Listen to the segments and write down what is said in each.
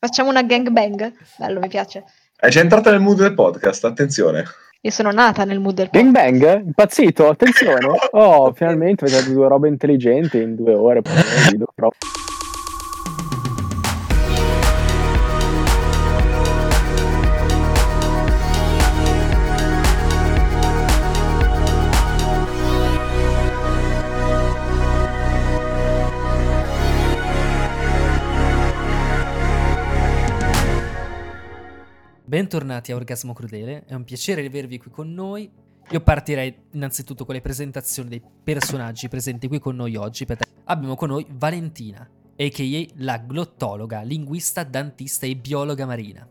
Facciamo una gangbang? Bello, mi piace. È già entrata nel mood del podcast, attenzione. Io sono nata nel mood del podcast. Gang bang? Impazzito? Attenzione. Oh, finalmente vedete due robe intelligenti in due ore. Poi Bentornati a Orgasmo Crudele, è un piacere avervi qui con noi. Io partirei innanzitutto con le presentazioni dei personaggi presenti qui con noi oggi. Abbiamo con noi Valentina, a.k.a. la glottologa, linguista, dantista e biologa marina.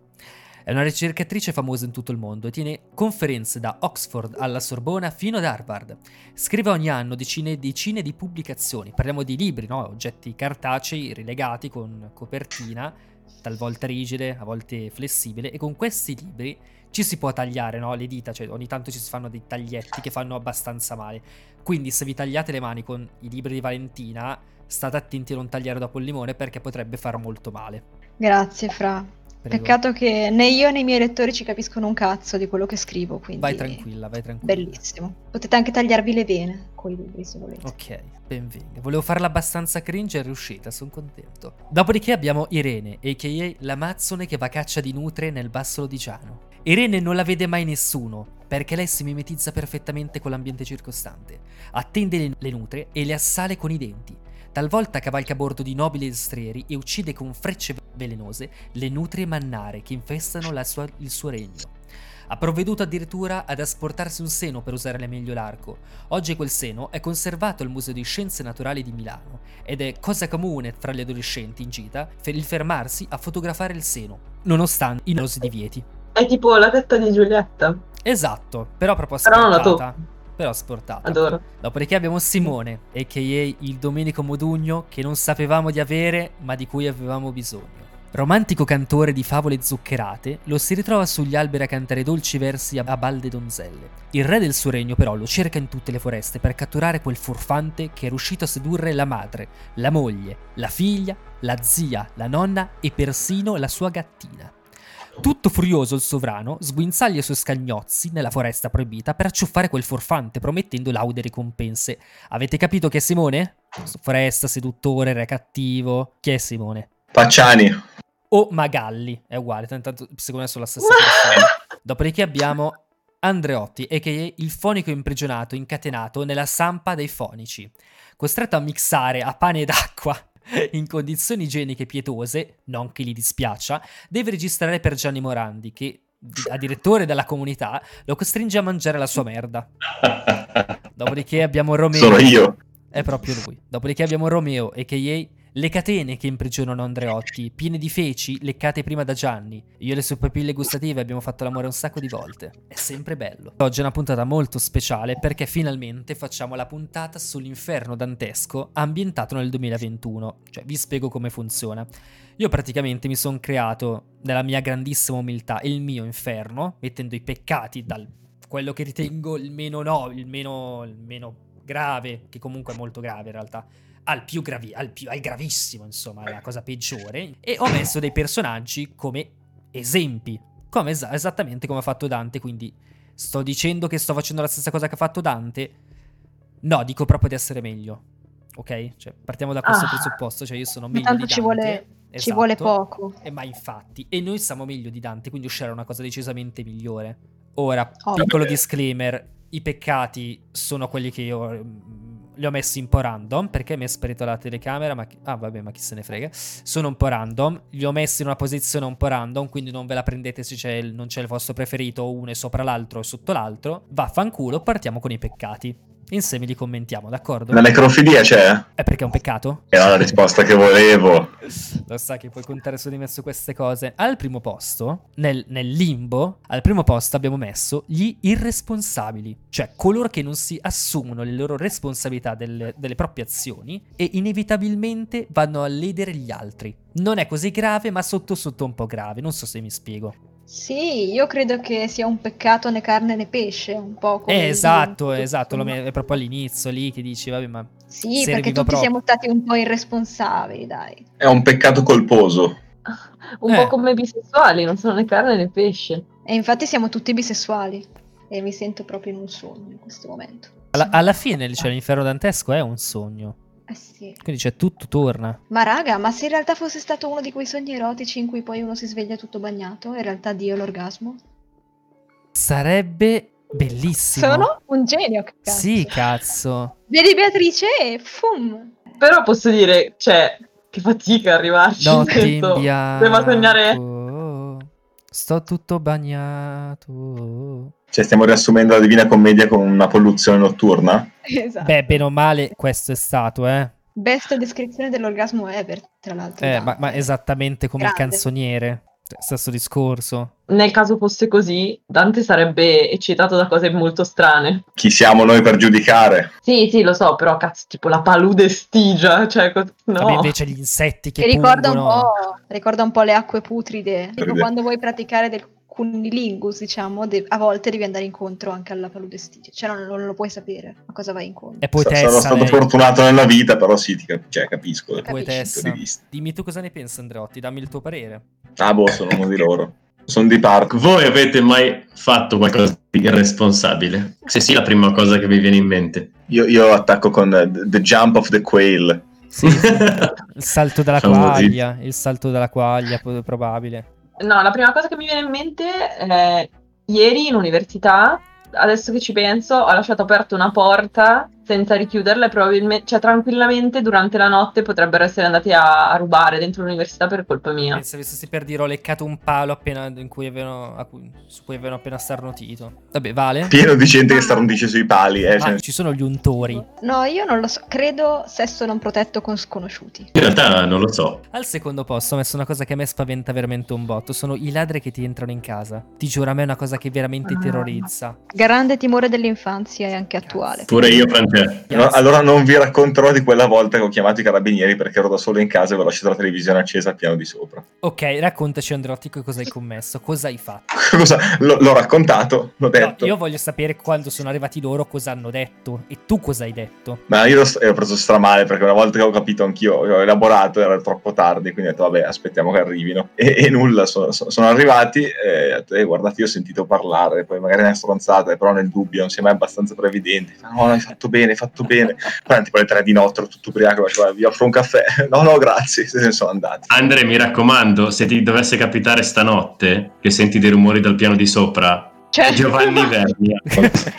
È una ricercatrice famosa in tutto il mondo e tiene conferenze da Oxford alla Sorbona fino ad Harvard. Scrive ogni anno decine e decine di pubblicazioni. Parliamo di libri, no? oggetti cartacei rilegati con copertina talvolta rigide, a volte flessibile, e con questi libri ci si può tagliare no? le dita, cioè ogni tanto ci si fanno dei taglietti che fanno abbastanza male. Quindi se vi tagliate le mani con i libri di Valentina, state attenti a non tagliare dopo il limone perché potrebbe far molto male. Grazie Fra. Prego. Peccato che né io né i miei lettori ci capiscono un cazzo di quello che scrivo. Quindi... Vai tranquilla, vai tranquilla. Bellissimo. Potete anche tagliarvi le vene con i libri se volete. Ok, benvenga. Volevo farla abbastanza cringe e è riuscita, sono contento. Dopodiché abbiamo Irene, a.k.a. l'amazzone che va a caccia di nutre nel basso lodigiano. Irene non la vede mai nessuno, perché lei si mimetizza perfettamente con l'ambiente circostante. Attende le nutre e le assale con i denti Talvolta cavalca a bordo di nobili destrieri e uccide con frecce velenose le nutrie mannare che infestano sua, il suo regno. Ha provveduto addirittura ad asportarsi un seno per usare meglio l'arco. Oggi quel seno è conservato al Museo di Scienze Naturali di Milano ed è cosa comune fra gli adolescenti in gita il fermarsi a fotografare il seno, nonostante i numerosi divieti. È tipo la tetta di Giulietta. Esatto, però proprio aspettata. Però non la to- però sportata. Adoro. Dopodiché abbiamo Simone, a.k.a. il Domenico Modugno, che non sapevamo di avere, ma di cui avevamo bisogno. Romantico cantore di favole zuccherate, lo si ritrova sugli alberi a cantare dolci versi a balde donzelle. Il re del suo regno però lo cerca in tutte le foreste per catturare quel furfante che è riuscito a sedurre la madre, la moglie, la figlia, la zia, la nonna e persino la sua gattina. Tutto furioso il sovrano sguinzaglia i suoi scagnozzi nella foresta proibita per acciuffare quel forfante, promettendo laude ricompense. Avete capito chi è Simone? Foresta, seduttore, re cattivo. Chi è Simone? Pacciani. O Magalli, è uguale, tanto secondo me sono la stessa persona. Dopodiché abbiamo Andreotti, a.k.a. il fonico imprigionato, incatenato nella sampa dei fonici. Costretto a mixare a pane ed acqua in condizioni igieniche pietose, non che gli dispiaccia, deve registrare per Gianni Morandi, che a direttore della comunità lo costringe a mangiare la sua merda. Dopodiché abbiamo Romeo. Sono io. È proprio lui. Dopodiché abbiamo Romeo, a.k.a. Le catene che imprigionano Andreotti, piene di feci, leccate prima da Gianni. Io e le sue papille gustative abbiamo fatto l'amore un sacco di volte. È sempre bello. Oggi è una puntata molto speciale perché finalmente facciamo la puntata sull'inferno dantesco ambientato nel 2021. Cioè, vi spiego come funziona. Io praticamente mi sono creato, nella mia grandissima umiltà, il mio inferno, mettendo i peccati dal quello che ritengo il meno no, il meno, il meno grave, che comunque è molto grave in realtà al più, gravi- al, più al gravissimo, insomma, la cosa peggiore. E ho messo dei personaggi come esempi, come es- esattamente come ha fatto Dante. Quindi sto dicendo che sto facendo la stessa cosa che ha fatto Dante? No, dico proprio di essere meglio. Ok? Cioè, partiamo da questo ah, presupposto. Cioè, io sono meglio di Dante. Ci vuole, esatto, ci vuole poco. E ma infatti. E noi siamo meglio di Dante, quindi uscirà una cosa decisamente migliore. Ora, oh, piccolo disclaimer. I peccati sono quelli che io li ho messi un po' random perché mi è sparito la telecamera. Ma chi... Ah, vabbè, ma chi se ne frega. Sono un po' random. Li ho messi in una posizione un po' random. Quindi non ve la prendete se c'è il... non c'è il vostro preferito. Uno è sopra l'altro o sotto l'altro. Vaffanculo, partiamo con i peccati. Insieme li commentiamo, d'accordo? La necrofilia c'è? È perché è un peccato? Era la risposta che volevo. Lo sa che puoi contare su di me su queste cose. Al primo posto, nel, nel, limbo, al primo posto abbiamo messo gli irresponsabili, cioè coloro che non si assumono le loro responsabilità delle, delle proprie azioni e inevitabilmente vanno a ledere gli altri. Non è così grave, ma sotto sotto un po' grave, non so se mi spiego. Sì, io credo che sia un peccato né carne né pesce, un po' come... Eh, esatto, esatto, lo è proprio all'inizio lì che dici, vabbè, ma... Sì, perché tutti proprio. siamo stati un po' irresponsabili, dai. È un peccato colposo. un Eh. po' come i bisessuali, non sono né carne né pesce. E infatti siamo tutti bisessuali. E mi sento proprio in un sogno in questo momento. Alla, alla fine cioè, l'inferno dantesco è un sogno. Eh sì. Quindi cioè, tutto torna. Ma raga, ma se in realtà fosse stato uno di quei sogni erotici in cui poi uno si sveglia tutto bagnato, in realtà Dio è l'orgasmo? Sarebbe bellissimo. Sono un genio, cazzo. Sì, cazzo. Vedi Beatrice e fum! Però posso dire, cioè, che fatica arrivarci. Senso, bianco. Devo sognare... Sto tutto bagnato. Cioè, stiamo riassumendo la Divina Commedia con una polluzione notturna? Esatto. Beh, bene o male, questo è stato, eh. Best descrizione dell'orgasmo ever, tra l'altro. Eh, ma, ma esattamente come il Grande. canzoniere. Cioè, Stesso discorso. Nel caso fosse così, Dante sarebbe eccitato da cose molto strane. Chi siamo noi per giudicare? Sì, sì, lo so, però cazzo, tipo la palude stigia, cioè, co- no. Vabbè, invece gli insetti che Che ricorda un, pungono- po', ricorda un po' le acque putride. Tipo quando vuoi praticare del cunnilingus, diciamo, de- a volte devi andare incontro anche alla palude stige. Cioè non, non lo puoi sapere a cosa vai incontro. È Sa- poetessa. Sono stato lei. fortunato nella vita, però sì, ti cap- cioè, capisco Poetessa. di vista. Dimmi tu cosa ne pensi, Andreotti, dammi il tuo parere. Ah, boh, sono uno di loro. Sono di parco. Voi avete mai fatto qualcosa di irresponsabile? Se sì, la prima cosa che vi viene in mente. Io, io attacco con eh, The Jump of the Quail. Sì, il salto dalla Famosi. quaglia, il salto dalla quaglia, probabile. No, la prima cosa che mi viene in mente è ieri in università, adesso che ci penso, ho lasciato aperta una porta senza richiuderla e probabilmente, cioè tranquillamente durante la notte potrebbero essere andati a, a rubare dentro l'università per colpa mia. Pensavo stessi per dire ho leccato un palo appena, in cui avevano, cui- su cui avevano appena starnutito. Vabbè, vale? Pieno di gente che starnutisce sui pali. Eh, Ah, cioè, ci sono gli untori. No, io non lo so. Credo sesso non protetto con sconosciuti. In realtà non lo so. Al secondo posto ho messo una cosa che a me spaventa veramente un botto. Sono i ladri che ti entrano in casa. Ti giuro, a me è una cosa che veramente Ah. terrorizza. Grande timore dell'infanzia e anche attuale. Pure io, Francesco. No, allora non vi racconterò di quella volta che ho chiamato i carabinieri perché ero da solo in casa e avevo lasciato la televisione accesa al piano di sopra. Ok, raccontaci Androtti cosa hai commesso, cosa hai fatto. Cosa? L- l'ho raccontato, l'ho No, detto. io voglio sapere quando sono arrivati loro cosa hanno detto e tu cosa hai detto. Ma io l'ho, ho preso stramale perché una volta che ho capito anch'io, ho elaborato, era troppo tardi, quindi ho detto vabbè aspettiamo che arrivino. E, e nulla, sono, sono- arrivati e ho detto eh, guardate io ho sentito parlare, poi magari è una stronzata, però nel dubbio non sei mai abbastanza previdenti. No, no, hai fatto bene, hai fatto bene. Poi tipo le tre di notte, ero tutto ubriaco, facevo, vi offro un caffè. No, no, grazie, se ne sono andati. Andre, mi raccomando, se ti dovesse capitare stanotte che senti dei rumori dal piano di sopra, Cioè, Giovanni Vernia.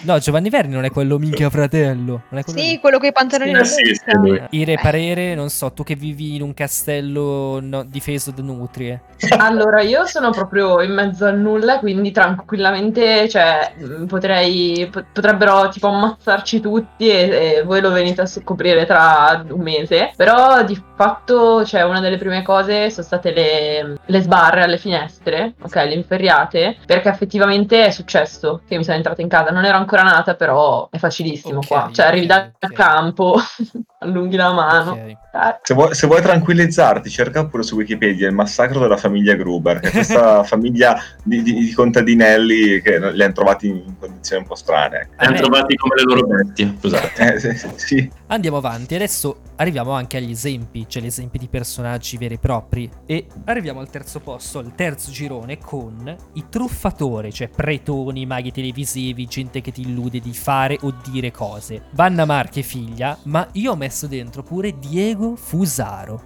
No, Giovanni Verni non è quello minchia fratello. Non è quello Sì, lì. quello con i pantaloni Eh, sì, lui. Ire parere, non so, tu che vivi in un castello no- difeso da nutrie. Allora, io sono proprio in mezzo al nulla, quindi tranquillamente, cioè, mh, potrei, po- potrebbero tipo ammazzarci tutti e, e voi lo venite a scoprire tra un mese. Però di fatto, cioè, una delle prime cose sono state le, le sbarre alle finestre, ok, le inferriate, perché effettivamente è successo che mi sono entrata in casa. Non ero ancora nata, però è facilissimo Ok, qua. Cioè, arrivi dal campo, allunghi la mano. Ok. Eh, Se vuoi, se vuoi tranquillizzarti, cerca pure su Wikipedia il massacro della famiglia Gruber, che è questa famiglia di, di- di contadinelli che li hanno trovati in condizioni un po' strane. Li hanno Eh. trovati come le loro bestie. Scusate. Eh, sì, sì. Andiamo avanti, adesso arriviamo anche agli esempi, cioè gli esempi di personaggi veri e propri. E arriviamo al terzo posto, al terzo girone, con i truffatori, cioè pretoni, maghi televisivi, gente che ti illude di fare o dire cose. Vanna Marche figlia, ma io ho messo dentro pure Diego Fusaro.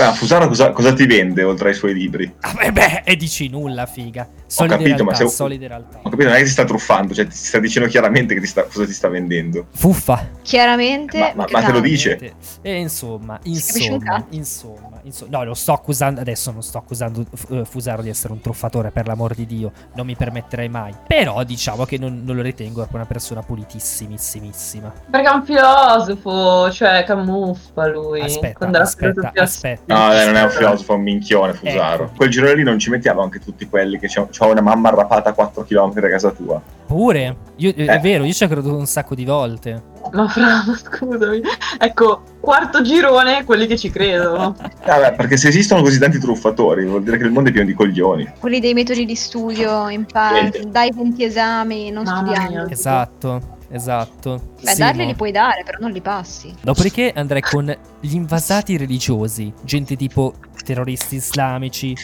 Ah, Fusaro cosa, cosa ti vende oltre ai suoi libri? Ah, beh, beh, e dici nulla, figa. Solide capito, ma realtà, se- solide realtà. Ho capito, non è che ti sta truffando, cioè ti sta dicendo chiaramente che ti sta- cosa ti sta vendendo. Fuffa. Chiaramente, Ma- ma- ma te lo dice? E insomma, insomma, insomma, no, lo sto accusando, adesso non sto accusando eh, Fusaro di essere un truffatore, per l'amor di Dio, non mi permetterei mai. Però diciamo che non, non lo ritengo proprio una persona pulitissimissima. Perché è un filosofo, cioè camuffa lui. Aspetta, della aspetta, aspetta. No, non è un filosofo, è un minchione, Fusaro. Ecco. Quel girone lì non ci mettiamo anche tutti quelli che c'ho, c'ho una mamma arrapata a 4 km da casa tua. Pure, io, eh, è vero, io ci ho creduto un sacco di volte. Ma fra, scusami. Ecco, quarto girone, quelli che ci credono. Vabbè, perché se esistono così tanti truffatori, vuol dire che il mondo è pieno di coglioni. Quelli dei metodi di studio, impari, Niente. dai 20 esami, non Mamma studiando. mia. Esatto. esatto. Beh, Sì, darli no. li puoi dare, però non li passi. Dopodiché andrei con gli invasati religiosi, gente tipo terroristi islamici,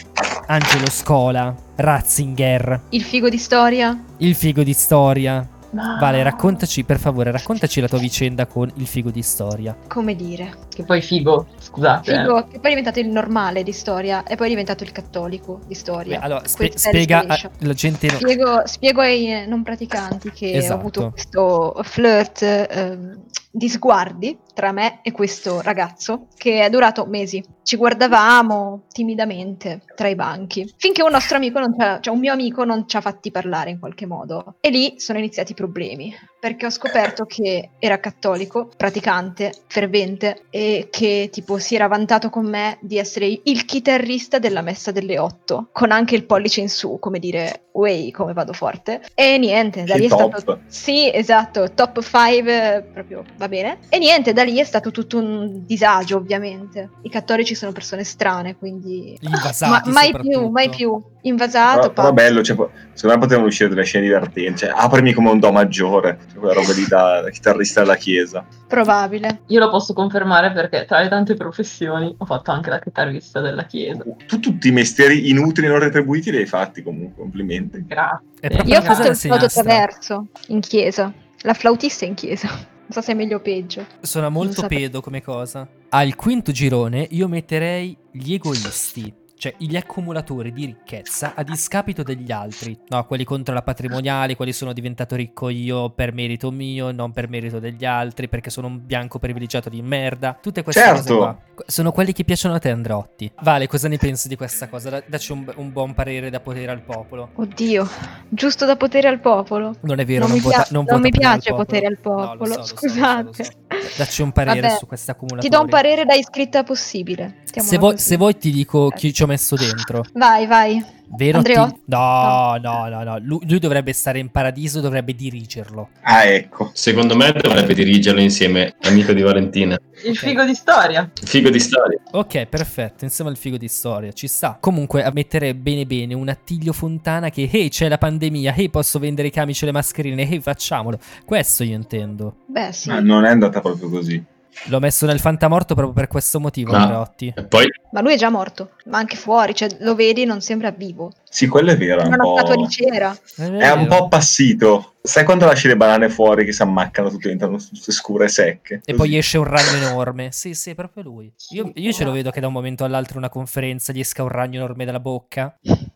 Angelo Scola, Ratzinger, Il figo di storia? il figo di storia. No. Vale, raccontaci, per favore, raccontaci la tua vicenda con il figo di storia. Come dire? Che poi figo, scusate. eh. Figo, che poi è diventato il normale di storia e poi è diventato il cattolico di storia. Beh, allora, spe- spiega a- la gente. Spiego, spiego ai eh, non praticanti che Esatto. ho avuto questo flirt ehm, di sguardi tra me e questo ragazzo che è durato mesi. Ci guardavamo timidamente tra i banchi finché un nostro amico, cioè un mio amico, non ci ha fatti parlare in qualche modo. E lì sono iniziati i problemi perché ho scoperto che era cattolico, praticante, fervente e che tipo si era vantato con me di essere il chitarrista della messa delle otto, con anche il pollice in su, come dire, way, come vado forte. E niente, da lì è top. stato Sì, esatto, top 5 proprio va bene. E niente, da lì è stato tutto un disagio, ovviamente. I cattolici sono persone strane, quindi ma mai più, mai più. Invasato, Però, però bello, cioè, secondo me potevano uscire delle scene divertenti. Cioè, aprimi come un do maggiore, cioè, quella roba lì da, da chitarrista della chiesa. probabile. Io lo posso confermare perché tra le tante professioni ho fatto anche la chitarrista della chiesa. Tu tutti i mestieri inutili e non retribuiti li hai fatti comunque, complimenti. Grazie. Io ho fatto il flauto sinistra. traverso in chiesa. La flautista in chiesa. Non so se è meglio o peggio. Suona molto pedo come cosa. Al quinto girone io metterei gli egoisti. Cioè gli accumulatori di ricchezza a discapito degli altri. No, quelli contro la patrimoniale, quelli sono diventato ricco io per merito mio, non per merito degli altri, perché sono un bianco privilegiato di merda. Tutte queste Certo. cose qua. Sono quelli che piacciono a te, Androtti. Vale, cosa ne pensi di questa cosa? Da- dacci un, un buon parere da potere al popolo. Oddio, giusto da potere al popolo. Non è vero, Non non, mi vota, pia- non non mi potere al piace potere al No, lo popolo, so, lo so, lo so, scusate. lo so. Dacci un parere Vabbè, su questa accumulatori. Ti do un parere da iscritta possibile. Se vuoi, se vuoi ti dico chi ci ho messo dentro. Vai, vai. Vero? Ti- No, no, no, no. Lui, lui dovrebbe stare in paradiso, dovrebbe dirigerlo. Ah, ecco. Secondo me dovrebbe dirigerlo insieme amico di Valentina. Il Ok. figo di storia. Figo di storia. Ok, perfetto, insieme al figo di storia, ci sta. Comunque a mettere bene bene un attiglio Fontana che, hey, c'è la pandemia, hey, posso vendere i camici e le mascherine, hey, facciamolo. Questo io intendo. Beh, sì. Ma non è andata proprio così. L'ho messo nel fantamorto proprio per questo motivo. E poi Ma lui è già morto, ma anche fuori, cioè lo vedi non sembra vivo. Sì, quello è vero. È un, È una statua di po'... cera. è un po' appassito. Sai quando lasci le banane fuori che si ammaccano tutte diventano tutte scure e secche? E Così. poi esce un ragno enorme. Sì, sì, è proprio lui. Io, io ce lo vedo che da un momento all'altro in una conferenza gli esca un ragno enorme dalla bocca.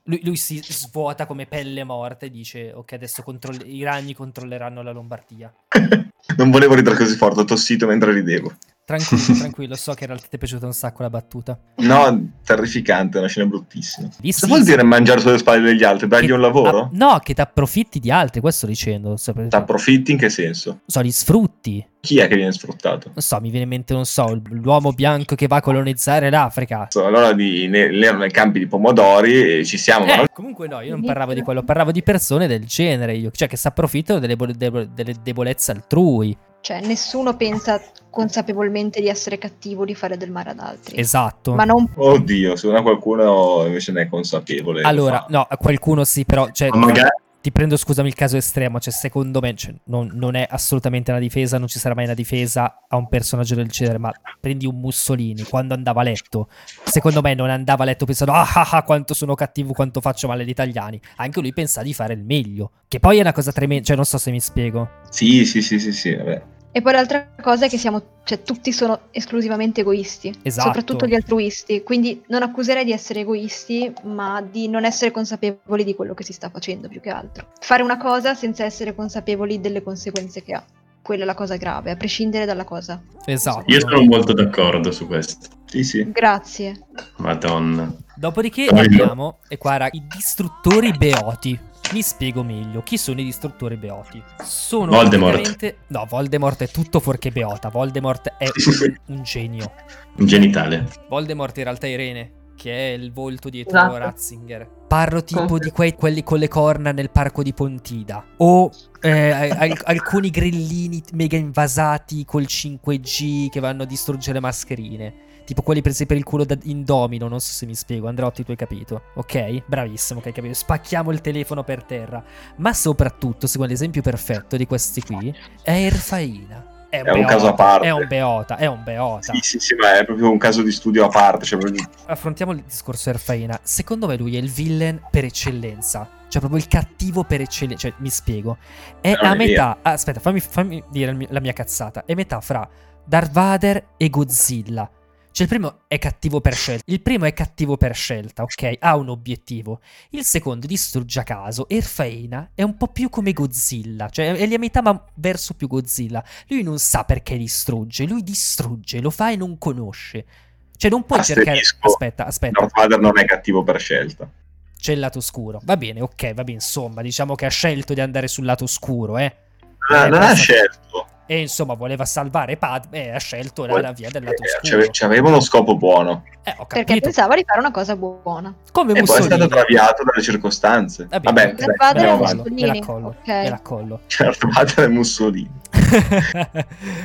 Lui, lui si svuota come pelle morta e dice: Ok, adesso controll- i ragni controlleranno la Lombardia. Non volevo ridere così forte, ho tossito mentre ridevo. Tranquillo, tranquillo, so che in realtà ti è piaciuta un sacco la battuta. No, terrificante, è una scena bruttissima. Lì Cosa sì, vuol dire mangiare sulle spalle degli altri? Dargli Che- un lavoro? ah, no, che ti approfitti di altri, questo sto dicendo. So, per- T'approfitti in che senso? so, li sfrutti. Chi è che viene sfruttato? Non so, mi viene in mente, non so, l'uomo bianco che va a colonizzare l'Africa. So, Allora di, ne, nero nei campi di pomodori e ci siamo. Eh, non- comunque no, io non parlavo di quello, parlavo di persone del genere, io, cioè che si approfittano delle, delle- delle debolezze altrui. Cioè, nessuno pensa consapevolmente di essere cattivo, di fare del male ad altri. Esatto. Ma non Oddio, secondo me qualcuno invece ne è consapevole. Allora, no, a qualcuno sì, però, cioè, Ma magari- ti prendo, scusami, il caso estremo, cioè, secondo me, cioè, non, non è assolutamente una difesa, non ci sarà mai una difesa a un personaggio del genere, ma prendi un Mussolini, quando andava a letto, secondo me non andava a letto pensando, ah ah ah, quanto sono cattivo, quanto faccio male agli italiani, anche lui pensa di fare il meglio, che poi è una cosa tremenda, cioè, non so se mi spiego. Sì, sì, sì, sì, sì, vabbè. E poi l'altra cosa è che siamo, cioè tutti sono esclusivamente egoisti, Esatto. soprattutto gli altruisti, quindi non accuserei di essere egoisti, ma di non essere consapevoli di quello che si sta facendo più che altro. Fare una cosa senza essere consapevoli delle conseguenze che ha. Quella è la cosa grave, a prescindere dalla cosa. Esatto. io sono molto d'accordo su questo. Sì, sì. Grazie. Madonna. Dopodiché abbiamo, e qua era, i distruttori beoti. Mi spiego meglio. Chi sono i distruttori beoti? Sono Voldemort. praticamente- No, Voldemort è tutto fuorché beota. Voldemort è un, un genio. Un genitale. Voldemort in realtà è Irene, che è il volto dietro Esatto. Ratzinger. Parlo tipo di quei, quelli con le corna nel parco di Pontida. O eh, al- alcuni grillini mega invasati col 5G che vanno a distruggere mascherine. Tipo quelli presi per il culo da- in domino, non so se mi spiego, Andreotti tu hai capito, ok? Bravissimo che hai capito, spacchiamo il telefono per terra, ma soprattutto, secondo l'esempio perfetto di questi qui, è Erfaina. È un, È un caso a beota, parte. È un beota, è un beota. Sì, sì, sì, ma è proprio un caso di studio a parte. Cioè, proprio- affrontiamo il discorso Erfaina. Secondo me lui è il villain per eccellenza. Cioè, proprio il cattivo per eccellenza. Cioè, mi spiego. È Non a è metà. ah, aspetta, fammi, fammi dire la mia cazzata. È metà fra Darth Vader e Godzilla. Cioè, il primo è cattivo per scelta. Il primo è cattivo per scelta, ok? Ha un obiettivo. Il secondo distrugge a caso. Erfaina è un po' più come Godzilla. Cioè, è lì a metà, ma verso più Godzilla. Lui non sa perché distrugge. Lui distrugge, lo fa e non conosce. Cioè, non puoi cercare. Asterisco. Aspetta, aspetta. Darth Vader non è cattivo per scelta. C'è il lato scuro. Va bene, ok, va bene. Insomma, diciamo che ha scelto di andare sul lato scuro, eh. Non, Eh, non ha scelto. E insomma, voleva salvare Padme e ha scelto la, la via del lato Eh, scuro. c'ave- C'aveva uno scopo buono. Eh, ho Perché pensava di fare una cosa buona. Come E poi è stato Mussolini. traviato dalle circostanze. Va Vabbè, bene, dai, è avanti. Mussolini. Me la collo, ok. me la collo. Darth Vader e Mussolini.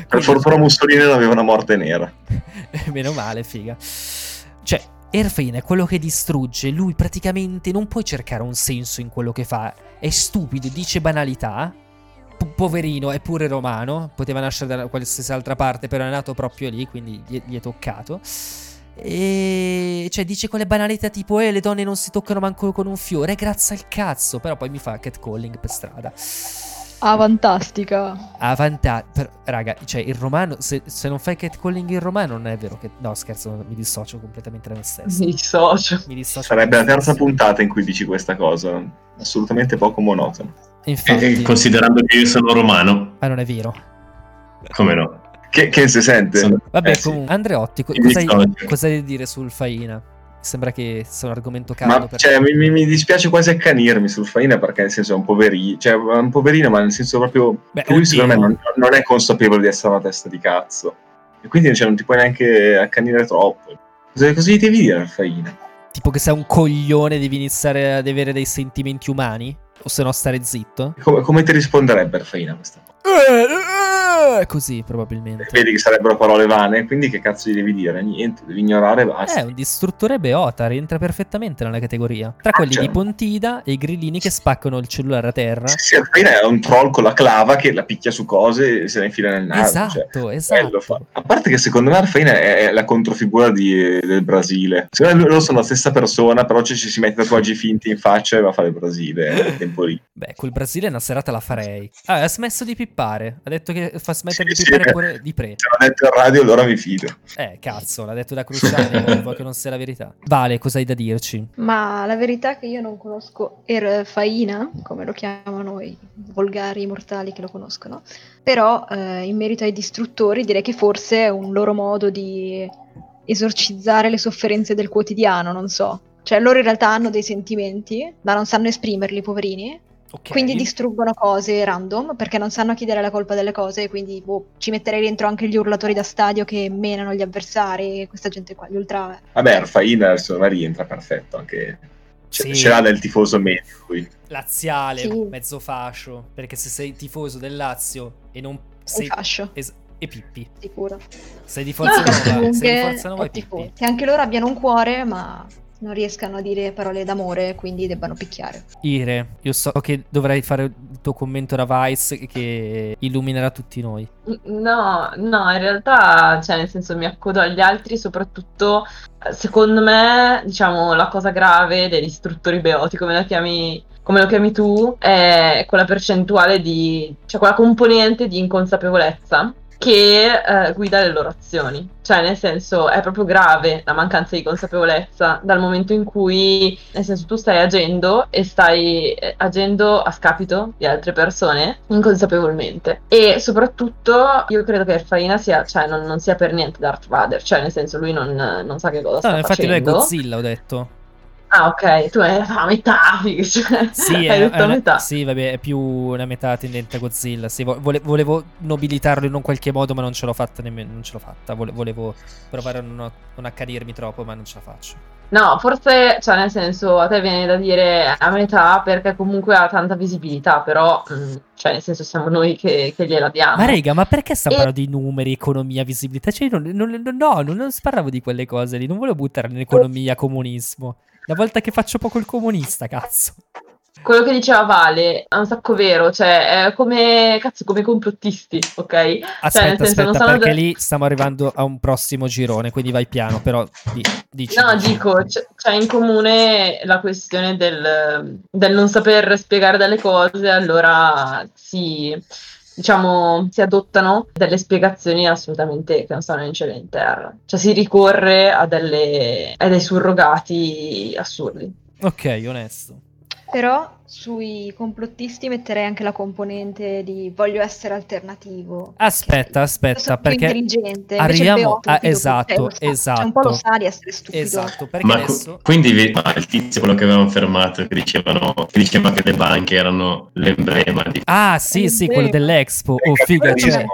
Per fortuna Mussolini non aveva una morte nera. Meno male, figa. Cioè, Erfein è quello che distrugge. Lui praticamente non puoi cercare un senso in quello che fa. È stupido, dice banalità. Po- poverino, è pure romano. Poteva nascere da qualsiasi altra parte, però è nato proprio lì, quindi gli, gli è toccato. E cioè dice quelle banalità tipo eh le donne non si toccano manco con un fiore grazie al cazzo però poi mi fa catcalling per strada Ah, fantastica. Avanta, per- raga, cioè il romano, se, se non fai catcalling in romano non è vero che... No, scherzo, mi dissocio completamente da me stesso. Mi dissocio. Mi dissocio Sarebbe la terza puntata in cui dici questa cosa. Assolutamente poco monotono. Infatti, e considerando che io sono romano, ma non è vero. come no? Che, che si sente? Sono- Vabbè, Eh, sì. comunque, Andreotti, co- cosa, hai, cosa hai da dire sul Faina? Sembra che sia un argomento caldo Ma per cioè, mi, mi- dispiace quasi accanirmi sul Faina perché nel senso è un poverino, cioè è un poverino, ma nel senso proprio Beh, lui secondo me non, non è consapevole di essere una testa di cazzo. E quindi cioè, non ti puoi neanche accanire troppo. Cosa, cosa gli devi dire al Faina? Tipo che sei un coglione devi iniziare ad avere dei sentimenti umani? O se no stare zitto? Come, come ti risponderebbe al Faina a questa cosa? Eh, eh, Così, probabilmente. Vedi che sarebbero parole vane, quindi che cazzo gli devi dire? Niente, devi ignorare e basta. È un distruttore beota, rientra perfettamente nella categoria. Tra quelli cioè- di Pontida e i grillini che spaccano il cellulare a terra. Sì, sì, è un troll con la clava che la picchia su cose e se la infila nel naso. Esatto, cioè. esatto. Fa. A parte che secondo me Arfaina è la controfigura di- del Brasile. Secondo me loro sono la stessa persona, però ci, si mette tatuaggi finti in faccia e va a fare il Brasile tempo lì. Beh, col Brasile una serata la farei. Ah, ha smesso di pippare. Ha detto che fa smettere Sì, di pippare sì. pure di pre. Se l'ho detto in radio, allora mi fido. Eh, cazzo, l'ha detto da Cruciani, vuoi che non sia la verità. Vale, cosa hai da dirci? Ma la verità è che io non conosco Erfaina, come lo chiamano i volgari mortali che lo conoscono, però eh, in merito ai distruttori direi che forse è un loro modo di esorcizzare le sofferenze del quotidiano, non so. Cioè loro in realtà hanno dei sentimenti, ma non sanno esprimerli, poverini, Ok. quindi distruggono cose random perché non sanno a chi dare la colpa delle cose, quindi boh, ci metterei dentro anche gli urlatori da stadio che menano gli avversari, questa gente qua, gli ultra... Vabbè, Arfaina secondo me rientra perfetto anche. Ce, Sì. ce l'ha del tifoso medio lui. Laziale, Sì. mezzo fascio. Perché se sei tifoso del Lazio e non sei... Sei fascio, es- e Pippi. sicuro. Sei di Forza No, Nuova, comunque, sei di Forza Nuova ho e Pippi. Che anche loro abbiano un cuore, ma non riescano a dire parole d'amore, quindi debbano picchiare. Ire, io so che dovrai fare il tuo commento da Vice che illuminerà tutti noi. No, no, in realtà, cioè, nel senso, mi accodo agli altri, soprattutto, secondo me, diciamo, la cosa grave degli istruttori beoti, come la chiami, come lo chiami tu, è quella percentuale di, cioè quella componente di inconsapevolezza che eh, guida le loro azioni. Cioè, nel senso, è proprio grave la mancanza di consapevolezza dal momento in cui, nel senso, tu stai agendo e stai eh, agendo a scapito di altre persone inconsapevolmente. E soprattutto, io credo che Farina sia, cioè, non, non sia per niente Darth Vader, cioè, nel senso, lui non, non sa che cosa No, sta infatti lui è facendo. Godzilla, ho detto. Ah, ok, tu hai la metà, cioè, Sì, hai è, detto è una, metà. sì, vabbè, è più una metà tendente a Godzilla. Sì, vo- vole- volevo nobilitarlo in un qualche modo, ma non ce l'ho fatta nemmeno. Non ce l'ho fatta. Vole- volevo provare a non, non accanirmi troppo, ma non ce la faccio. No, forse, cioè nel senso, a te viene da dire a metà perché comunque ha tanta visibilità, però, mm, cioè nel senso siamo noi che, che gliela diamo. Ma rega, ma perché sta E- parlando di numeri, economia, visibilità? Cioè, io non, non- non- no, non, non parlavo di quelle cose lì. Non volevo buttare nell'economia, comunismo. La volta che faccio poco il comunista, cazzo. Quello che diceva Vale è un sacco vero, cioè è come, cazzo, come complottisti, ok? Aspetta, Cioè, nel senso, aspetta, perché da- lì stiamo arrivando a un prossimo girone, quindi vai piano, però di- dici. No, dico, c'è, c'è in comune la questione del, del non saper spiegare delle cose, allora si, diciamo, si adottano delle spiegazioni assolutamente che non stanno in cielo e in terra. Cioè si ricorre a, delle, a dei surrogati assurdi. Ok, onesto. Però sui complottisti metterei anche la componente di voglio essere alternativo. Aspetta, aspetta, perché intelligente, arriviamo a- esatto, sa, esatto. cioè, un po' lo sa di essere stupido. Esatto, perché Ma, cu- adesso quindi vedi- ma il tizio quello che avevamo fermato che dicevano che diceva che le banche erano l'emblema di Ah, sì, sì, quello dell'Expo. Oh, figa, cioè.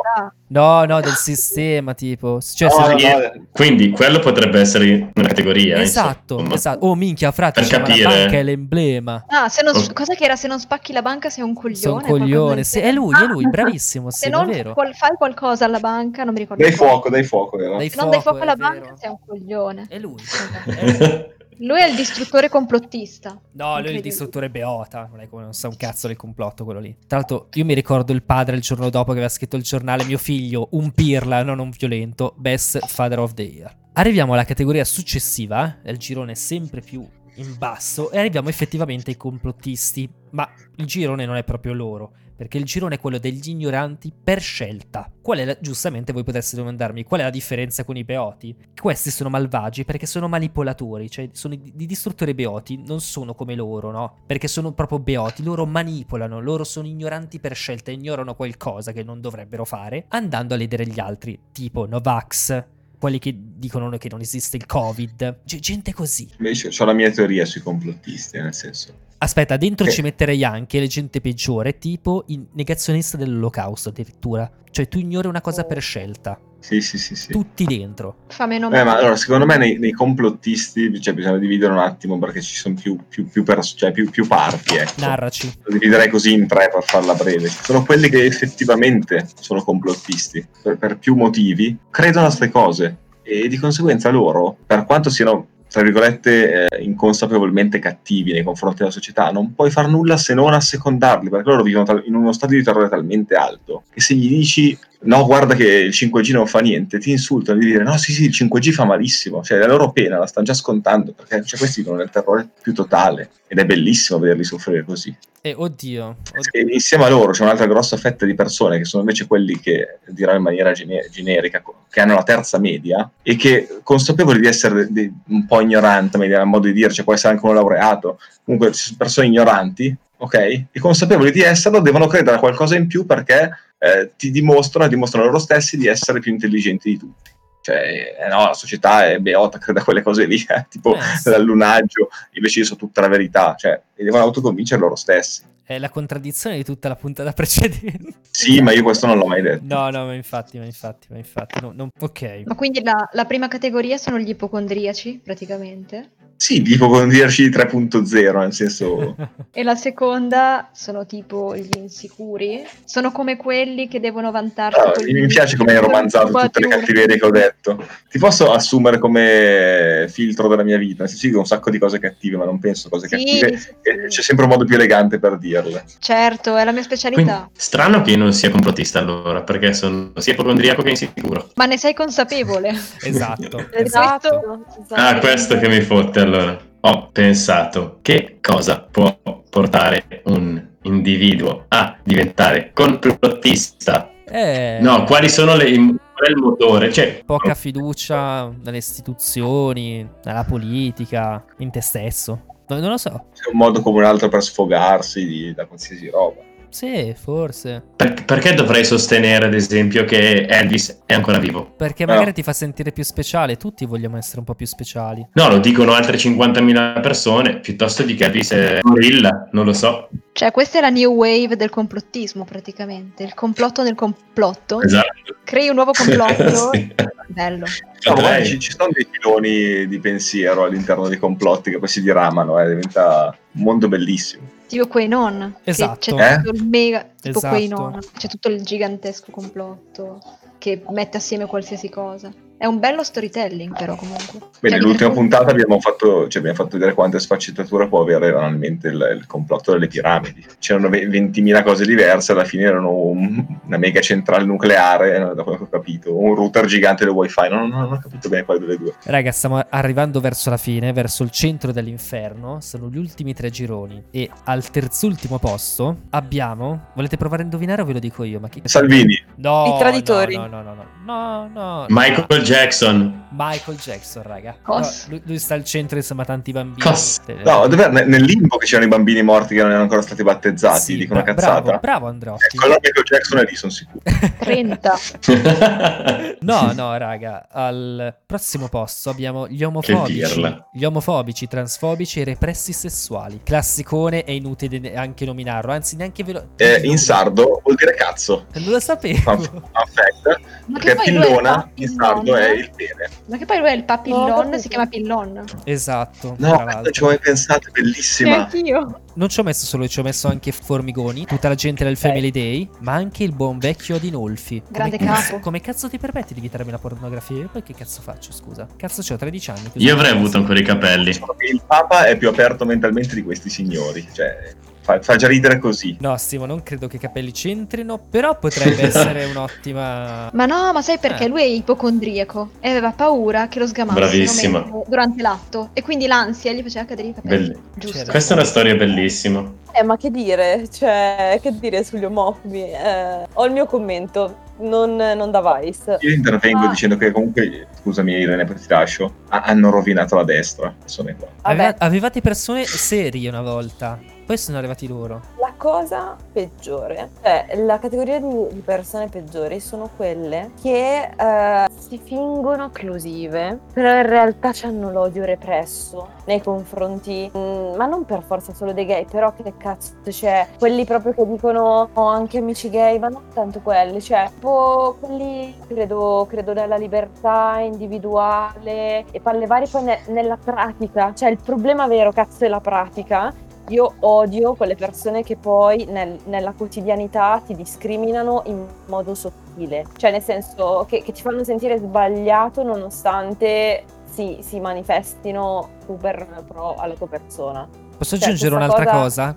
No, no, del sistema, tipo. Cioè, No, se- no, no, quindi quello potrebbe essere una categoria Esatto, insomma. esatto. Oh, minchia, frate, Per diceva, la capire- banca è l'emblema. Ah, se non, Ok. cosa che era? Se non spacchi la banca sei un coglione. Sono un coglione. Sì, è lui, è lui, Ah, bravissimo, Se sì, non è vero. qual- fai qualcosa alla banca, non mi ricordo. Dai fuoco, dai fuoco. Dai Se non dai fuoco è alla vero. banca sei un coglione. È lui. Lui è il distruttore complottista. No, lui è il distruttore Beota. Non è come non sa un cazzo del complotto quello lì. Tra l'altro, io mi ricordo il padre il giorno dopo che aveva scritto il giornale: Mio figlio, un pirla, non un violento. Best father of the year. Arriviamo alla categoria successiva, è il girone sempre più in basso, e arriviamo effettivamente ai complottisti. Ma il girone non è proprio loro. Perché il girone è quello degli ignoranti per scelta. Qual è la- giustamente voi potreste domandarmi qual è la differenza con i beoti? Questi sono malvagi perché sono manipolatori, cioè sono i distruttori beoti, non sono come loro, no? Perché sono proprio beoti, loro manipolano, loro sono ignoranti per scelta, ignorano qualcosa che non dovrebbero fare, andando a ledere gli altri, tipo Novax, quelli che dicono che non esiste il Covid, G- gente così. Invece ho la mia teoria sui complottisti, nel senso. Aspetta, dentro Ok. ci metterei anche le gente peggiore, tipo il negazionista dell'olocausto addirittura. Cioè tu ignori una cosa per scelta, Sì, sì, sì, sì. tutti dentro. Fa meno Eh, male. ma allora, secondo me nei, nei complottisti cioè, bisogna dividere un attimo perché ci sono più, più, più, pers- cioè, più, più parti. Ecco. Narraci. Lo dividerei così in tre per farla breve. Sono quelli che effettivamente sono complottisti per, per più motivi, credono a queste cose e di conseguenza loro, per quanto siano tra virgolette eh, inconsapevolmente cattivi nei confronti della società, non puoi far nulla se non assecondarli, perché loro vivono tal- in uno stato di terrore talmente alto che se gli dici no, guarda che il 5G non fa niente, ti insultano di dire no, sì, sì, il 5G fa malissimo, cioè la loro pena la stanno già scontando, perché cioè, questi vivono nel terrore più totale ed è bellissimo vederli soffrire così. E oddio, oddio. E insieme a loro c'è un'altra grossa fetta di persone che sono invece quelli che dirò in maniera gene- generica, che hanno la terza media e che consapevoli di essere de- de- un po' ignoranti, ma a modo di dire, cioè può essere anche uno laureato, comunque sono persone ignoranti, ok? E consapevoli di esserlo devono credere a qualcosa in più perché eh, ti dimostrano e dimostrano loro stessi di essere più intelligenti di tutti. Cioè, eh no, la società è beota, crede a quelle cose lì, eh, tipo Eh, sì. dall'lunaggio, invece io so tutta la verità, cioè, e devono autoconvincere loro stessi. È la contraddizione di tutta la puntata precedente. Sì, ma io questo non l'ho mai detto. No, no, ma infatti, ma infatti, ma infatti. no, non- ok. Ma quindi la, la prima categoria sono gli ipocondriaci, praticamente. Sì, di ipocondriaci 3.0, nel senso... E la seconda sono tipo gli insicuri. Sono come quelli che devono vantarsi. Ah, con mi piace come hai romanzato tutte le cattiverie che ho detto. Ti posso assumere come filtro della mia vita? Sì, sì, dico un sacco di cose cattive, ma non penso cose Sì, cattive. sì, sì. C'è sempre un modo più elegante per dirle. Certo, è la mia Quindi, specialità. strano che io non sia complottista allora, perché sono sia ipocondriaco che insicuro. Ma ne sei consapevole? Esatto, esatto. Esatto. Ah, questo che mi fotte allora. Ho pensato che cosa può portare un individuo a diventare complottista. Eh, No, quali sono le, qual è il motore? Cioè, Poca fiducia nelle istituzioni, nella politica, in te stesso. No, non lo so. C'è un modo come un altro per sfogarsi di- da qualsiasi roba. Sì, forse. per- perché dovrei sostenere, ad esempio, che Elvis è ancora vivo? Perché No. magari ti fa sentire più speciale. Tutti vogliamo essere un po' più speciali. No, lo dicono altre 50.000 persone, piuttosto di che Elvis è gorilla, non lo so. Cioè, questa è la new wave del complottismo, praticamente. Il complotto nel complotto. Esatto. Crei un nuovo complotto Sì. bello. No, ma Potrei. ci, ci sono dei filoni di pensiero all'interno dei complotti che poi si diramano, eh, diventa un mondo bellissimo. Tipo quei non. Esatto. C'è Eh? tutto il mega. Tipo Esatto. quei non. C'è tutto il gigantesco complotto che mette assieme qualsiasi cosa. È un bello storytelling, però, comunque. Bene, Cioè, l'ultima puntata abbiamo fatto, cioè, abbiamo fatto vedere quante sfaccettature può avere banalmente il, il complotto delle piramidi. C'erano ve- 20.000 cose diverse, alla fine erano un- una mega centrale nucleare, da quello che ho capito, un router gigante del wifi, non, non ho capito bene quale delle due. Raga, stiamo arrivando verso la fine, verso il centro dell'inferno. Sono gli ultimi tre gironi. E al terzultimo posto abbiamo. Volete provare a indovinare o ve lo dico io? Ma chi... Salvini, No, I traditori. No, no, no, no, no, no. Michael Jackson. Michael Jackson, raga. No, lui, lui sta al centro insieme a tanti bambini. Cos. Eh, no, dov'è? Ne- nel limbo che c'erano i bambini morti che non erano ancora stati battezzati, sì, dico una cazzata. Bravo, bravo Andreotti. Ecco, allora Michael Jackson è lì, sono sicuro. 30. No, no, raga, al prossimo posto abbiamo gli omofobici, gli omofobici, transfobici e repressi sessuali. Classicone è inutile anche nominarlo, anzi neanche ve lo... Eh, in sardo vuol dire cazzo. Non lo sapevo. Fun, fun fact, Ma che perché è pillona in sardo papillon. È il pene. Ma che poi lui è il No, ho papillon, capito. si chiama pillon. Esatto, No, non ci ho mai pensato, è bellissima. Anch'io. Non ci ho messo solo, ci ho messo anche Formigoni, tutta la gente del Family Day, ma anche il buon vecchio Adinolfi. Come Grande cazzo, capo. come cazzo ti permetti di vietarmi la pornografia? Io poi che cazzo faccio, scusa? Cazzo c'ho 13 anni. Io avrei avuto ancora i capelli. Il Papa è più aperto mentalmente di questi signori, cioè fa, fa già ridere così. No, Simo, non credo che i capelli c'entrino, però potrebbe essere un'ottima... Ma no, ma sai perché Eh. lui è ipocondriaco e aveva paura che lo sgamassero durante l'atto e quindi l'ansia gli faceva cadere i capelli. Belli- Giusto. Questa è una storia bellissima. Eh, ma che dire? Cioè, che dire sugli omofobi? Eh, ho il mio commento, non, non da Vice. Io intervengo Ah. dicendo che comunque, scusami Irene, poi ti lascio, ha- hanno rovinato la destra, persone qua. Aveva- avevate persone serie una volta, poi sono arrivati loro. la cosa peggiore, cioè la categoria di, persone peggiori sono quelle che eh, si fingono occlusive, però in realtà hanno l'odio represso nei confronti, mm, ma non per forza solo dei gay, però che cazzo c'è, quelli proprio che dicono ho anche amici gay, ma non tanto quelli, cioè tipo quelli credo, credo nella libertà individuale e palle varie poi ne- nella pratica, cioè il problema vero cazzo è la pratica io odio quelle persone che poi nel- nella quotidianità ti discriminano in modo sottile, cioè nel senso che, che ti fanno sentire sbagliato nonostante si, si manifestino super pro alla tua persona. Posso Cioè, aggiungere un'altra cosa- cosa?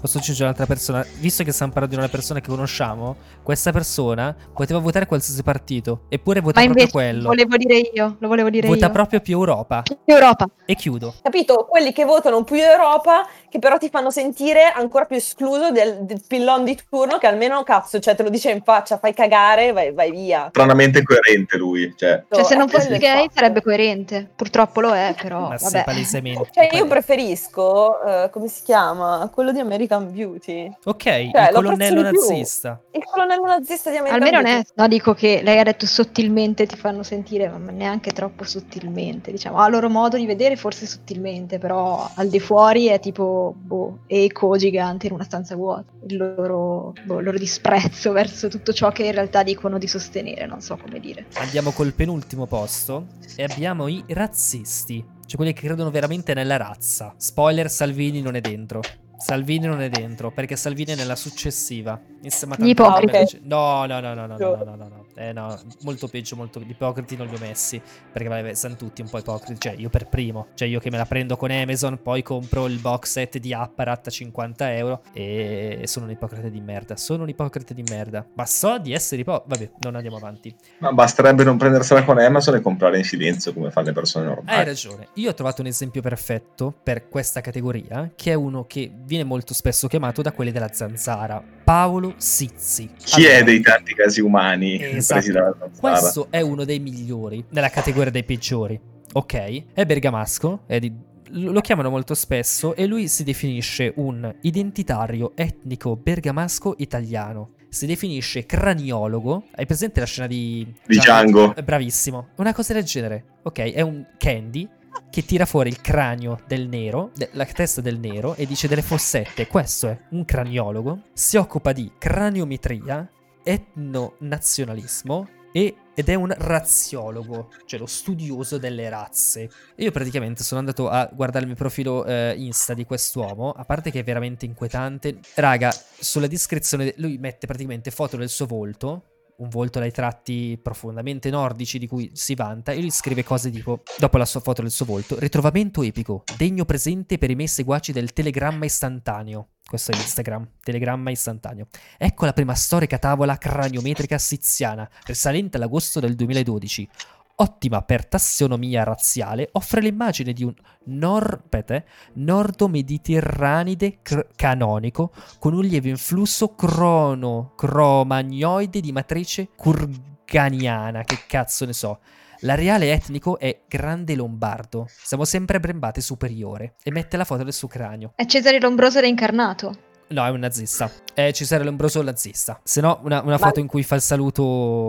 Posso aggiungere un'altra persona? Visto che stiamo parlando di una persona che conosciamo, questa persona poteva votare qualsiasi partito, eppure vota Ma proprio quello. volevo dire io, lo volevo dire Vota io. proprio più Europa. Europa. E chiudo. Capito? Quelli che votano più Europa, che però ti fanno sentire ancora più escluso del, del pillon di turno, che almeno cazzo, cioè te lo dice in faccia, fai cagare, vai, vai via. Stranamente coerente lui, cioè... Cioè, se non fosse il gay fatto. sarebbe coerente. Purtroppo lo è, però Ma vabbè. palesemente. Cioè, io preferisco, eh, come si chiama? Quello di American Beauty. Ok, il Cioè, lo colonnello più. nazista. Il colonnello nazista di American Almeno Beauty. onesto. No, dico che lei ha detto sottilmente ti fanno sentire, ma neanche troppo sottilmente, diciamo. Ha loro modo di vedere forse sottilmente, però al di fuori è tipo boh, eco gigante in una stanza vuota. Il loro, boh, il loro disprezzo verso tutto ciò che in realtà dicono di sostenere, non so come dire. Andiamo col penultimo posto e abbiamo i razzisti, cioè quelli che credono veramente nella razza. Spoiler, Salvini non è dentro. Salvini non è dentro, perché Salvini è nella successiva. Insieme a ipocriti. gente. No, no, no, no, no, no, no, no, no. Eh no, molto peggio, molto gli ipocriti non li ho messi, perché vabbè, sono tutti un po' ipocriti, cioè io per primo, cioè io che me la prendo con Amazon, poi compro il box set di Apparat a 50 euro e sono un ipocrita di merda, sono un ipocrita di merda, ma so di essere ipocrita, vabbè, non andiamo avanti. Ma basterebbe non prendersela con Amazon e comprare in silenzio come fanno le persone normali. Hai ragione. Io ho trovato un esempio perfetto per questa categoria, che è uno che viene molto spesso chiamato da quelli della zanzara, Paolo Sizzi. Chi Allora, è dei tanti casi umani Esatto. Zanzara? Questo è uno dei migliori nella categoria dei peggiori. Ok? È bergamasco, è di- lo chiamano molto spesso e lui si definisce un identitario etnico bergamasco italiano. Si definisce craniologo. Hai presente la scena di Di Django. Eh, Bravissimo. Una cosa del genere. Ok, è un candy che tira fuori il cranio del nero, de- la testa del nero e dice delle fossette. Questo è un craniologo. Si occupa di craniometria, etnonazionalismo e ed è un razziologo, cioè lo studioso delle razze. Io praticamente sono andato a guardare il mio profilo eh, Insta di quest'uomo, a parte che è veramente inquietante. Raga, sulla descrizione lui mette praticamente foto del suo volto, un volto dai tratti profondamente nordici di cui si vanta e gli scrive cose tipo, dopo la sua foto del suo volto, ritrovamento epico, degno presente per i miei seguaci del telegramma istantaneo. Questo è Instagram, telegramma istantaneo. Ecco la prima storica tavola craniometrica siziana, risalente all'agosto del 2012. Ottima per tassonomia razziale, offre l'immagine di un nor- aspetta, eh, nordo-mediterranide cr- canonico con un lieve influsso crono cromagnoide di matrice kurganiana, che cazzo ne so. L'areale etnico è grande lombardo. Siamo sempre a Brembate superiore. E mette la foto del suo cranio. È Cesare Lombroso reincarnato. No, è un nazista. È Cesare Lombroso nazista. Se no, una, una foto in cui fa il saluto,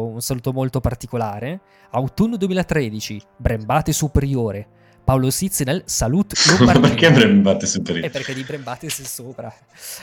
un saluto molto particolare. Autunno 2013, Brembate superiore. Paolo Sizzi nel Salut Lombardino. Perché Brembate E superiore? perché di Brembate sei sopra.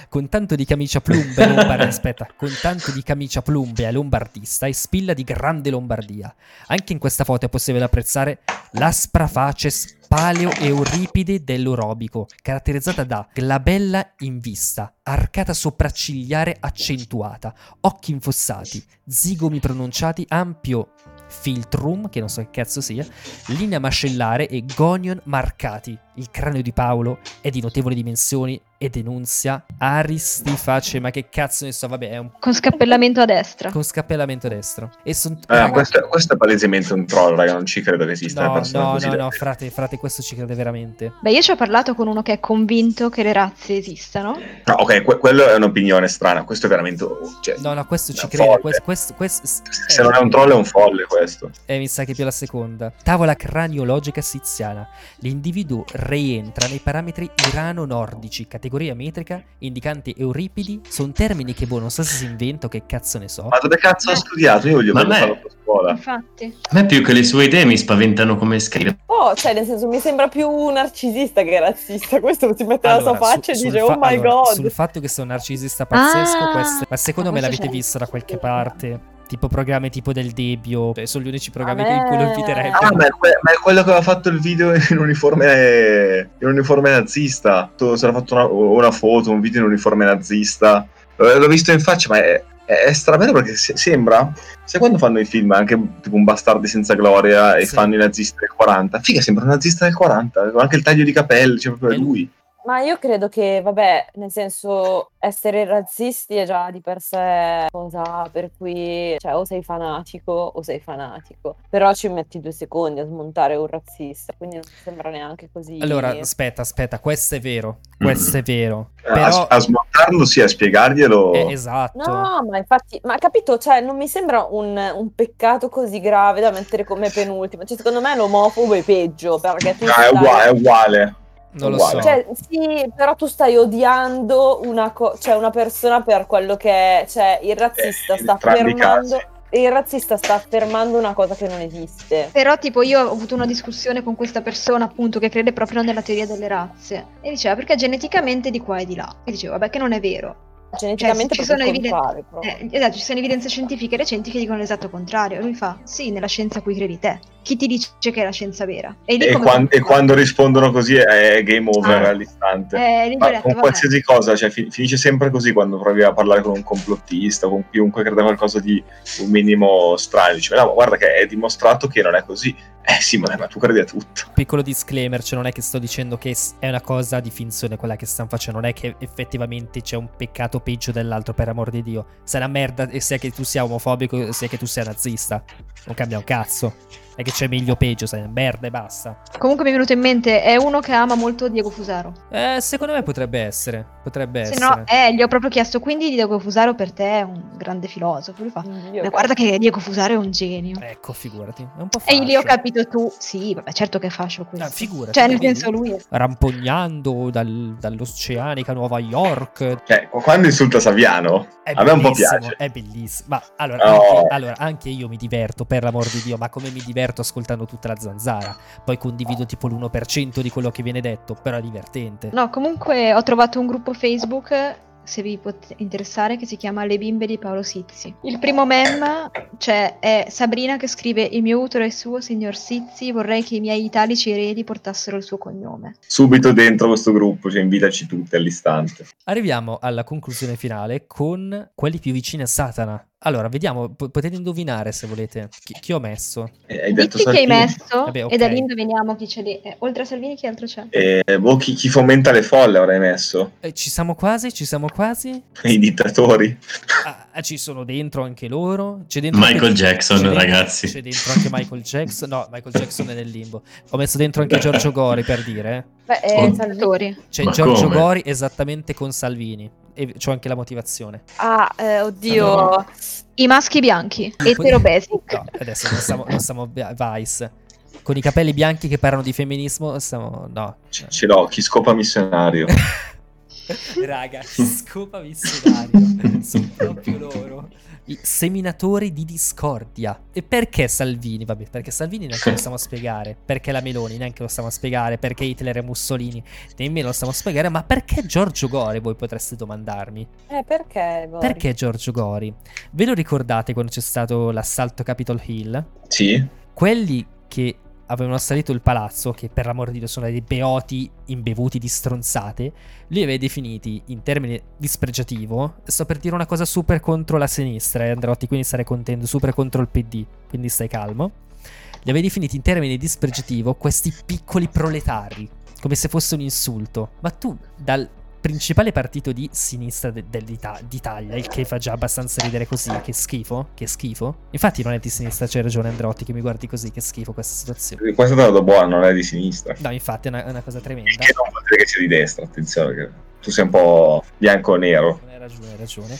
Con tanto di camicia plumbe, lombard- aspetta, con tanto di camicia plumbe lombardista e spilla di grande Lombardia. Anche in questa foto è possibile apprezzare l'aspra face paleo euripide dell'orobico, caratterizzata da glabella in vista, arcata sopraccigliare accentuata, occhi infossati, zigomi pronunciati, ampio filtrum, che non so che cazzo sia, linea mascellare e gonion marcati. Il cranio di Paolo è di notevoli dimensioni e denunzia aristiface, ma che cazzo ne so, vabbè, è un Con scappellamento a destra. con scappellamento destro. E son... Eh, raga, questo, questo è palesemente un troll, raga. Non ci credo che esista no, no, così. no, no, frate, frate, questo ci crede veramente. Beh, io ci ho parlato con uno che è convinto che le razze esistano. No, ok, que- quello è un'opinione strana. Questo è veramente. Cioè, No, no, questo ci crede. Questo, questo, questo- Se non è un troll, è un folle questo. Eh, mi sa che più la seconda. Tavola craniologica siziana. L'individuo rientra nei parametri irano-nordici, categoria metrica, indicanti Euripidi. Sono termini che, boh, non so se si inventa o che cazzo ne so. Ma dove cazzo ha studiato? Io voglio farlo a scuola. Infatti. A me più che le sue idee mi spaventano come scrive. Oh, cioè, nel senso, mi sembra più narcisista che razzista. Questo si mette Allora, la sua faccia su- e dice, fa- oh my allora, god. Sul fatto che sia un narcisista pazzesco, Ah, questo- ma secondo me l'avete c'è. visto da qualche parte. Tipo programmi tipo del Debbio, cioè, sono gli unici programmi A in cui lo inviterebbe. Ah, ma è, que- ma è quello che aveva fatto il video in uniforme, in uniforme nazista. Tu- Si era fatto una, una foto, un video in uniforme nazista. L'ho l'ho visto in faccia, ma è, è, strabello perché se- sembra. Sai quando fanno i film anche tipo un Bastardi senza gloria e Sì. fanno i nazisti del 40? Figa, sembra un nazista del 40. con Anche il taglio di capelli, cioè proprio È è lui. Ma io credo che, vabbè, nel senso, essere razzisti è già di per sé cosa per cui, cioè, o sei fanatico o sei fanatico. Però ci metti due secondi a smontare un razzista, quindi non sembra neanche così. Allora, aspetta, aspetta, questo è vero. Questo è vero. Eh, A, Però a smontarlo, sì, a spiegarglielo. eh, esatto. No, ma infatti, ma capito, cioè, non mi sembra un, un peccato così grave da mettere come penultimo. Cioè, secondo me l'omofobo è peggio, perché tu No, è uguale, è uguale. Non lo so. Cioè, sì, però tu stai odiando una, co- cioè, una persona per quello che è. Cioè, il razzista Eh, sta affermando. Il razzista sta affermando una cosa che non esiste. Però, tipo, io ho avuto una discussione con questa persona, appunto, che crede proprio nella teoria delle razze. E diceva, perché geneticamente di qua e di là. E dicevo, vabbè, che non è vero. Geneticamente ci è proprio sono eviden-. Eh, esatto, ci sono evidenze scientifiche recenti che dicono l'esatto contrario. E lui fa, sì, nella scienza a cui credi te. Chi ti dice che è la scienza vera? E lì E, come quan- e quando rispondono così è game over Ah. all'istante. Eh, Ma con vabbè. qualsiasi cosa, cioè, fi- finisce sempre così quando provi a parlare con un complottista, con chiunque creda qualcosa di un minimo strano. Dice, no, ma guarda che è dimostrato che non è così. Eh sì, ma, ma tu credi a tutto. Piccolo disclaimer, cioè non è che sto dicendo che è una cosa di finzione quella che stanno facendo, non è che effettivamente c'è un peccato peggio dell'altro per amor di Dio. Se è una merda e sia che tu sia omofobico sia che tu sia nazista, non cambia un cazzo. È che c'è meglio o peggio, una merda e basta. Comunque mi è venuto in mente, è uno che ama molto Diego Fusaro. Eh, secondo me potrebbe essere, potrebbe Se essere. no, eh, gli ho proprio chiesto, quindi Diego Fusaro per te è un grande filosofo. Lui fa, Dio, "Ma guarda che Diego Fusaro è un genio. Ecco, figurati, è un po' E lì ho fascio. capito tu, sì, vabbè, certo che è fascio questo. Ah, figurati, Cioè, nel senso lui è... Rampognando dal- dall'oceanica Nuova York. Cioè, quando insulta Saviano, È a me un po' bellissimo, piace. È bellissimo. Ma allora, No. anche, allora, anche io mi diverto, per l'amor di Dio, ma come mi diverto ascoltando tutta la zanzara. Poi condivido tipo l'1% di quello che viene detto, però è divertente. No, comunque ho trovato un gruppo Facebook se vi può interessare, che si chiama Le bimbe di Paolo Sizzi. Il primo mem cioè, è Sabrina che scrive Il mio utero è suo, signor Sizzi, vorrei che i miei italici eredi portassero il suo cognome. Subito dentro questo gruppo, cioè invitaci tutti all'istante. Arriviamo alla conclusione finale con quelli più vicini a Satana. Allora, vediamo, po- potete indovinare se volete chi, chi ho messo. Eh, hai detto Dici chi hai messo Vabbè, ok. e da lì indoviniamo chi c'è lì. Eh, oltre a Salvini chi altro c'è? Eh, boh, chi, chi fomenta le folle avrei messo? Eh, ci siamo quasi, ci siamo quasi. I dittatori. Ah, ah, ci sono dentro anche loro. C'è dentro Michael anche- Jackson, c'è dentro- ragazzi. C'è dentro anche Michael Jackson. No, Michael Jackson è nel limbo. Ho messo dentro anche Giorgio Gori per dire. eh. Beh, eh, Oh. Salvini- Attori. C'è Ma Giorgio come? Gori esattamente con Salvini. E c'ho anche la motivazione. Ah, eh, oddio. Allora. I maschi bianchi, etero basic. No, adesso non stiamo, non stiamo Vice. Con i capelli bianchi che parlano di femminismo, stiamo. No. C- ce l'ho, chi scopa missionario. Raga, chi scopa missionario. Sono proprio loro. I seminatori di discordia. E perché Salvini? Vabbè, perché Salvini neanche lo stiamo a spiegare. Perché la Meloni neanche lo stiamo a spiegare. Perché Hitler e Mussolini nemmeno lo stiamo a spiegare. Ma perché Giorgio Gori? Voi potreste domandarmi. Eh, perché? Gori? Perché Giorgio Gori? Ve lo ricordate quando c'è stato l'assalto Capitol Hill? Sì? quelli che avevano assalito il palazzo, che per l'amor di Dio sono dei beoti imbevuti di stronzate, li aveva definiti in termini dispregiativo, sto per dire una cosa super contro la sinistra, eh, Andreotti, quindi starei contento, super contro il PD, quindi stai calmo. Li aveva definiti in termini dispregiativo questi piccoli proletari, come se fosse un insulto. Ma tu, dal principale partito di sinistra de- d'Italia, il che fa già abbastanza ridere così, che schifo, che schifo. Infatti non è di sinistra, c'hai ragione Andreotti che mi guardi così, che schifo questa situazione. Questa la do buona, non è di sinistra. No, infatti è una, è una cosa Il tremenda. che non vuol dire che sia di destra, attenzione, che tu sei un po' bianco o nero. Hai ragione, hai ragione.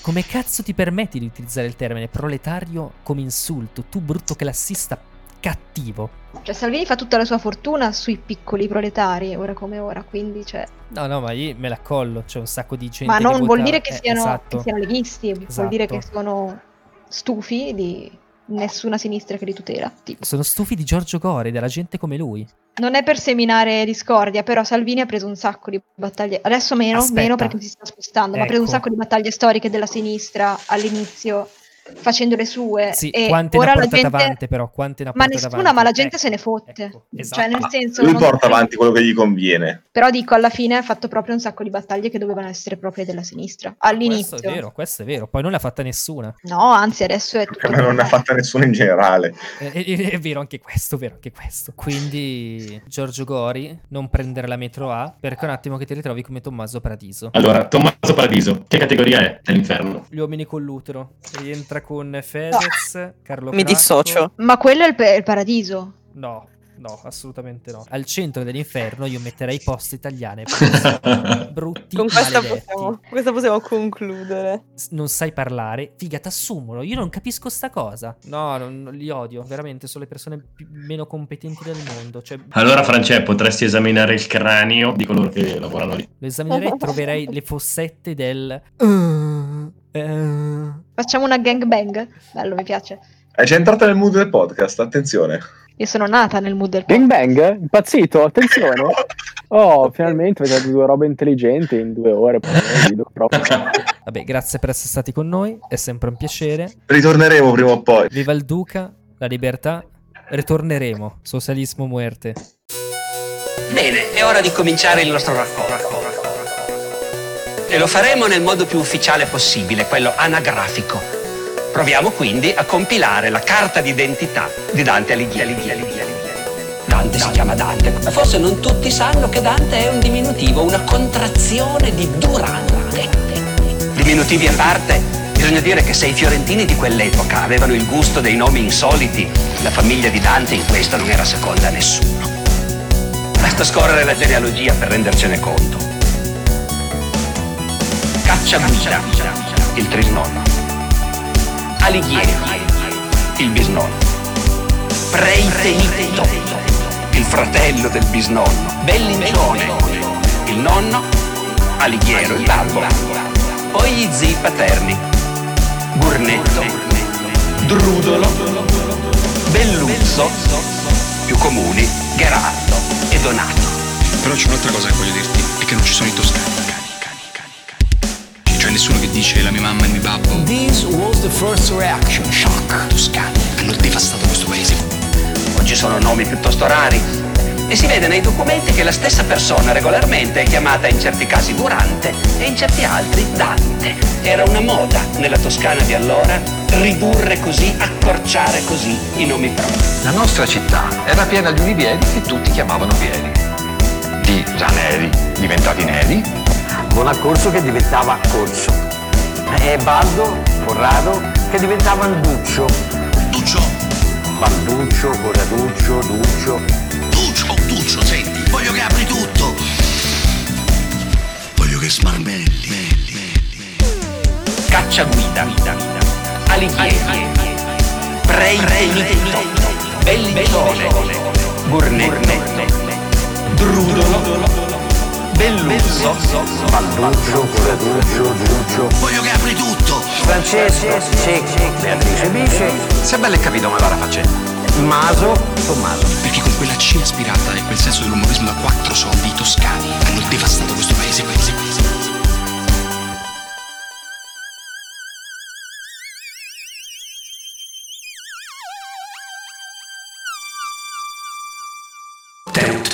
Come cazzo ti permetti di utilizzare il termine proletario come insulto? Tu brutto classista cattivo. Cioè Salvini fa tutta la sua fortuna sui piccoli proletari, ora come ora, quindi cioè... No, no, ma io me la collo, c'è un sacco di gente Ma che non vuol vota- dire che eh, siano, esatto. che siano leghisti, vuol Esatto. dire che sono stufi di nessuna sinistra che li tutela. Tipo. Sono stufi di Giorgio Gori, della gente come lui. Non è per seminare discordia, però Salvini ha preso un sacco di battaglie, adesso meno, Aspetta. meno perché si sta spostando, ma ha preso un Ecco. sacco di battaglie storiche della sinistra all'inizio facendo le sue. Sì, e quante ne ora ha la portate gente... avanti però, quante ne ha Ma nessuna, avanti? ma la gente Ecco, se ne fotte. ecco, Cioè, esatto. nel senso, Lui non- porta avanti quello che gli conviene. Però dico, alla fine ha fatto proprio un sacco di battaglie che dovevano essere proprie della sinistra. All'inizio. Questo è vero, questo è vero. Poi non l'ha fatta nessuna. No, anzi, adesso è tutto. Me non ne ha fatta nessuno in generale. È, è- è vero anche questo, vero anche questo. Quindi, Giorgio Gori, non prendere la metro A, perché un attimo che ti ritrovi come Tommaso Paradiso. Allora, Tommaso Paradiso, che categoria è dell'inferno? Gli uomini con l'utero. Rientra con Fedez, Carlo Mi Cracco. dissocio. Ma quello è il, pe- il paradiso. No, no, assolutamente no. Al centro dell'inferno io metterei poste italiane. Brutti, Con questa possiamo, questa possiamo concludere. Non sai parlare, figa, t'assumono. Io non capisco sta cosa. No, non, non li odio. Veramente, sono le persone più- meno competenti del mondo. Cioè, Allora, France, potresti esaminare il cranio di coloro che lavorano lì. lo esaminerei e troverei le fossette del. "Uh, eh". Facciamo una gangbang? Bello, mi piace. È già entrata nel mood del podcast, attenzione. Io sono nata nel mood del Gang bang? Impazzito? Attenzione. Oh, finalmente avete dato due robe intelligenti in due ore. Vabbè, grazie per essere stati con noi. È sempre un piacere. Ritorneremo prima o poi. Viva il Duca, la libertà. Ritorneremo. Socialismo muerte. Bene, è ora di cominciare il nostro racconto. E lo faremo nel modo più ufficiale possibile, quello anagrafico. Proviamo quindi a compilare la carta d'identità di Dante Alighieri. Dante si chiama Dante, ma forse non tutti sanno che Dante è un diminutivo, una contrazione di Durante. Diminutivi a parte, bisogna dire che se i fiorentini di quell'epoca avevano il gusto dei nomi insoliti, la famiglia di Dante in questo non era seconda a nessuno. Basta scorrere la genealogia per rendercene conto. Cacciaguida, il trisnonno. Alighieri, il bisnonno. Preitenito, il fratello del bisnonno. Bellincione, il nonno. Alighiero, il babbo. Poi gli zii paterni. Burnetto, Drudolo, Belluzzo, più comuni, Gerardo e Donato. Però c'è un'altra cosa che voglio dirti, è che non ci sono i toscani. Dice la mia mamma e il mio babbo. This was the first reaction, shock. Toscani hanno devastato questo paese. Oggi sono nomi piuttosto rari. E si vede nei documenti che la stessa persona regolarmente è chiamata in certi casi Durante e in certi altri Dante. Era una moda nella Toscana di allora ridurre così, accorciare così i nomi propri. La nostra città era piena di ulivieri che tutti chiamavano Pieri. Di già neri, diventati neri. Bonaccorso che diventava Corso. E Baldo, Corrado, che diventava Duccio. Duccio, Balduccio, Corraduccio, Duccio. Duccio, oh Duccio, senti, voglio che apri tutto. Voglio che smarmelli. Cacciaguida, Alighieri, Preitenito, Bellitone, Gurnetto, Drudolo, Belluso, Balduccio, Corraduccio, Duccio. Voglio che apri tutto. Francesco, sì, Beatrice Bice. Se bello è capito come va la faccenda. Maso, Tommaso. Perché con quella C aspirata e quel senso dell'umorismo da quattro soldi i toscani hanno devastato questo paese, paese, paese. paese.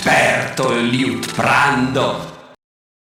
Bertoliut Prando,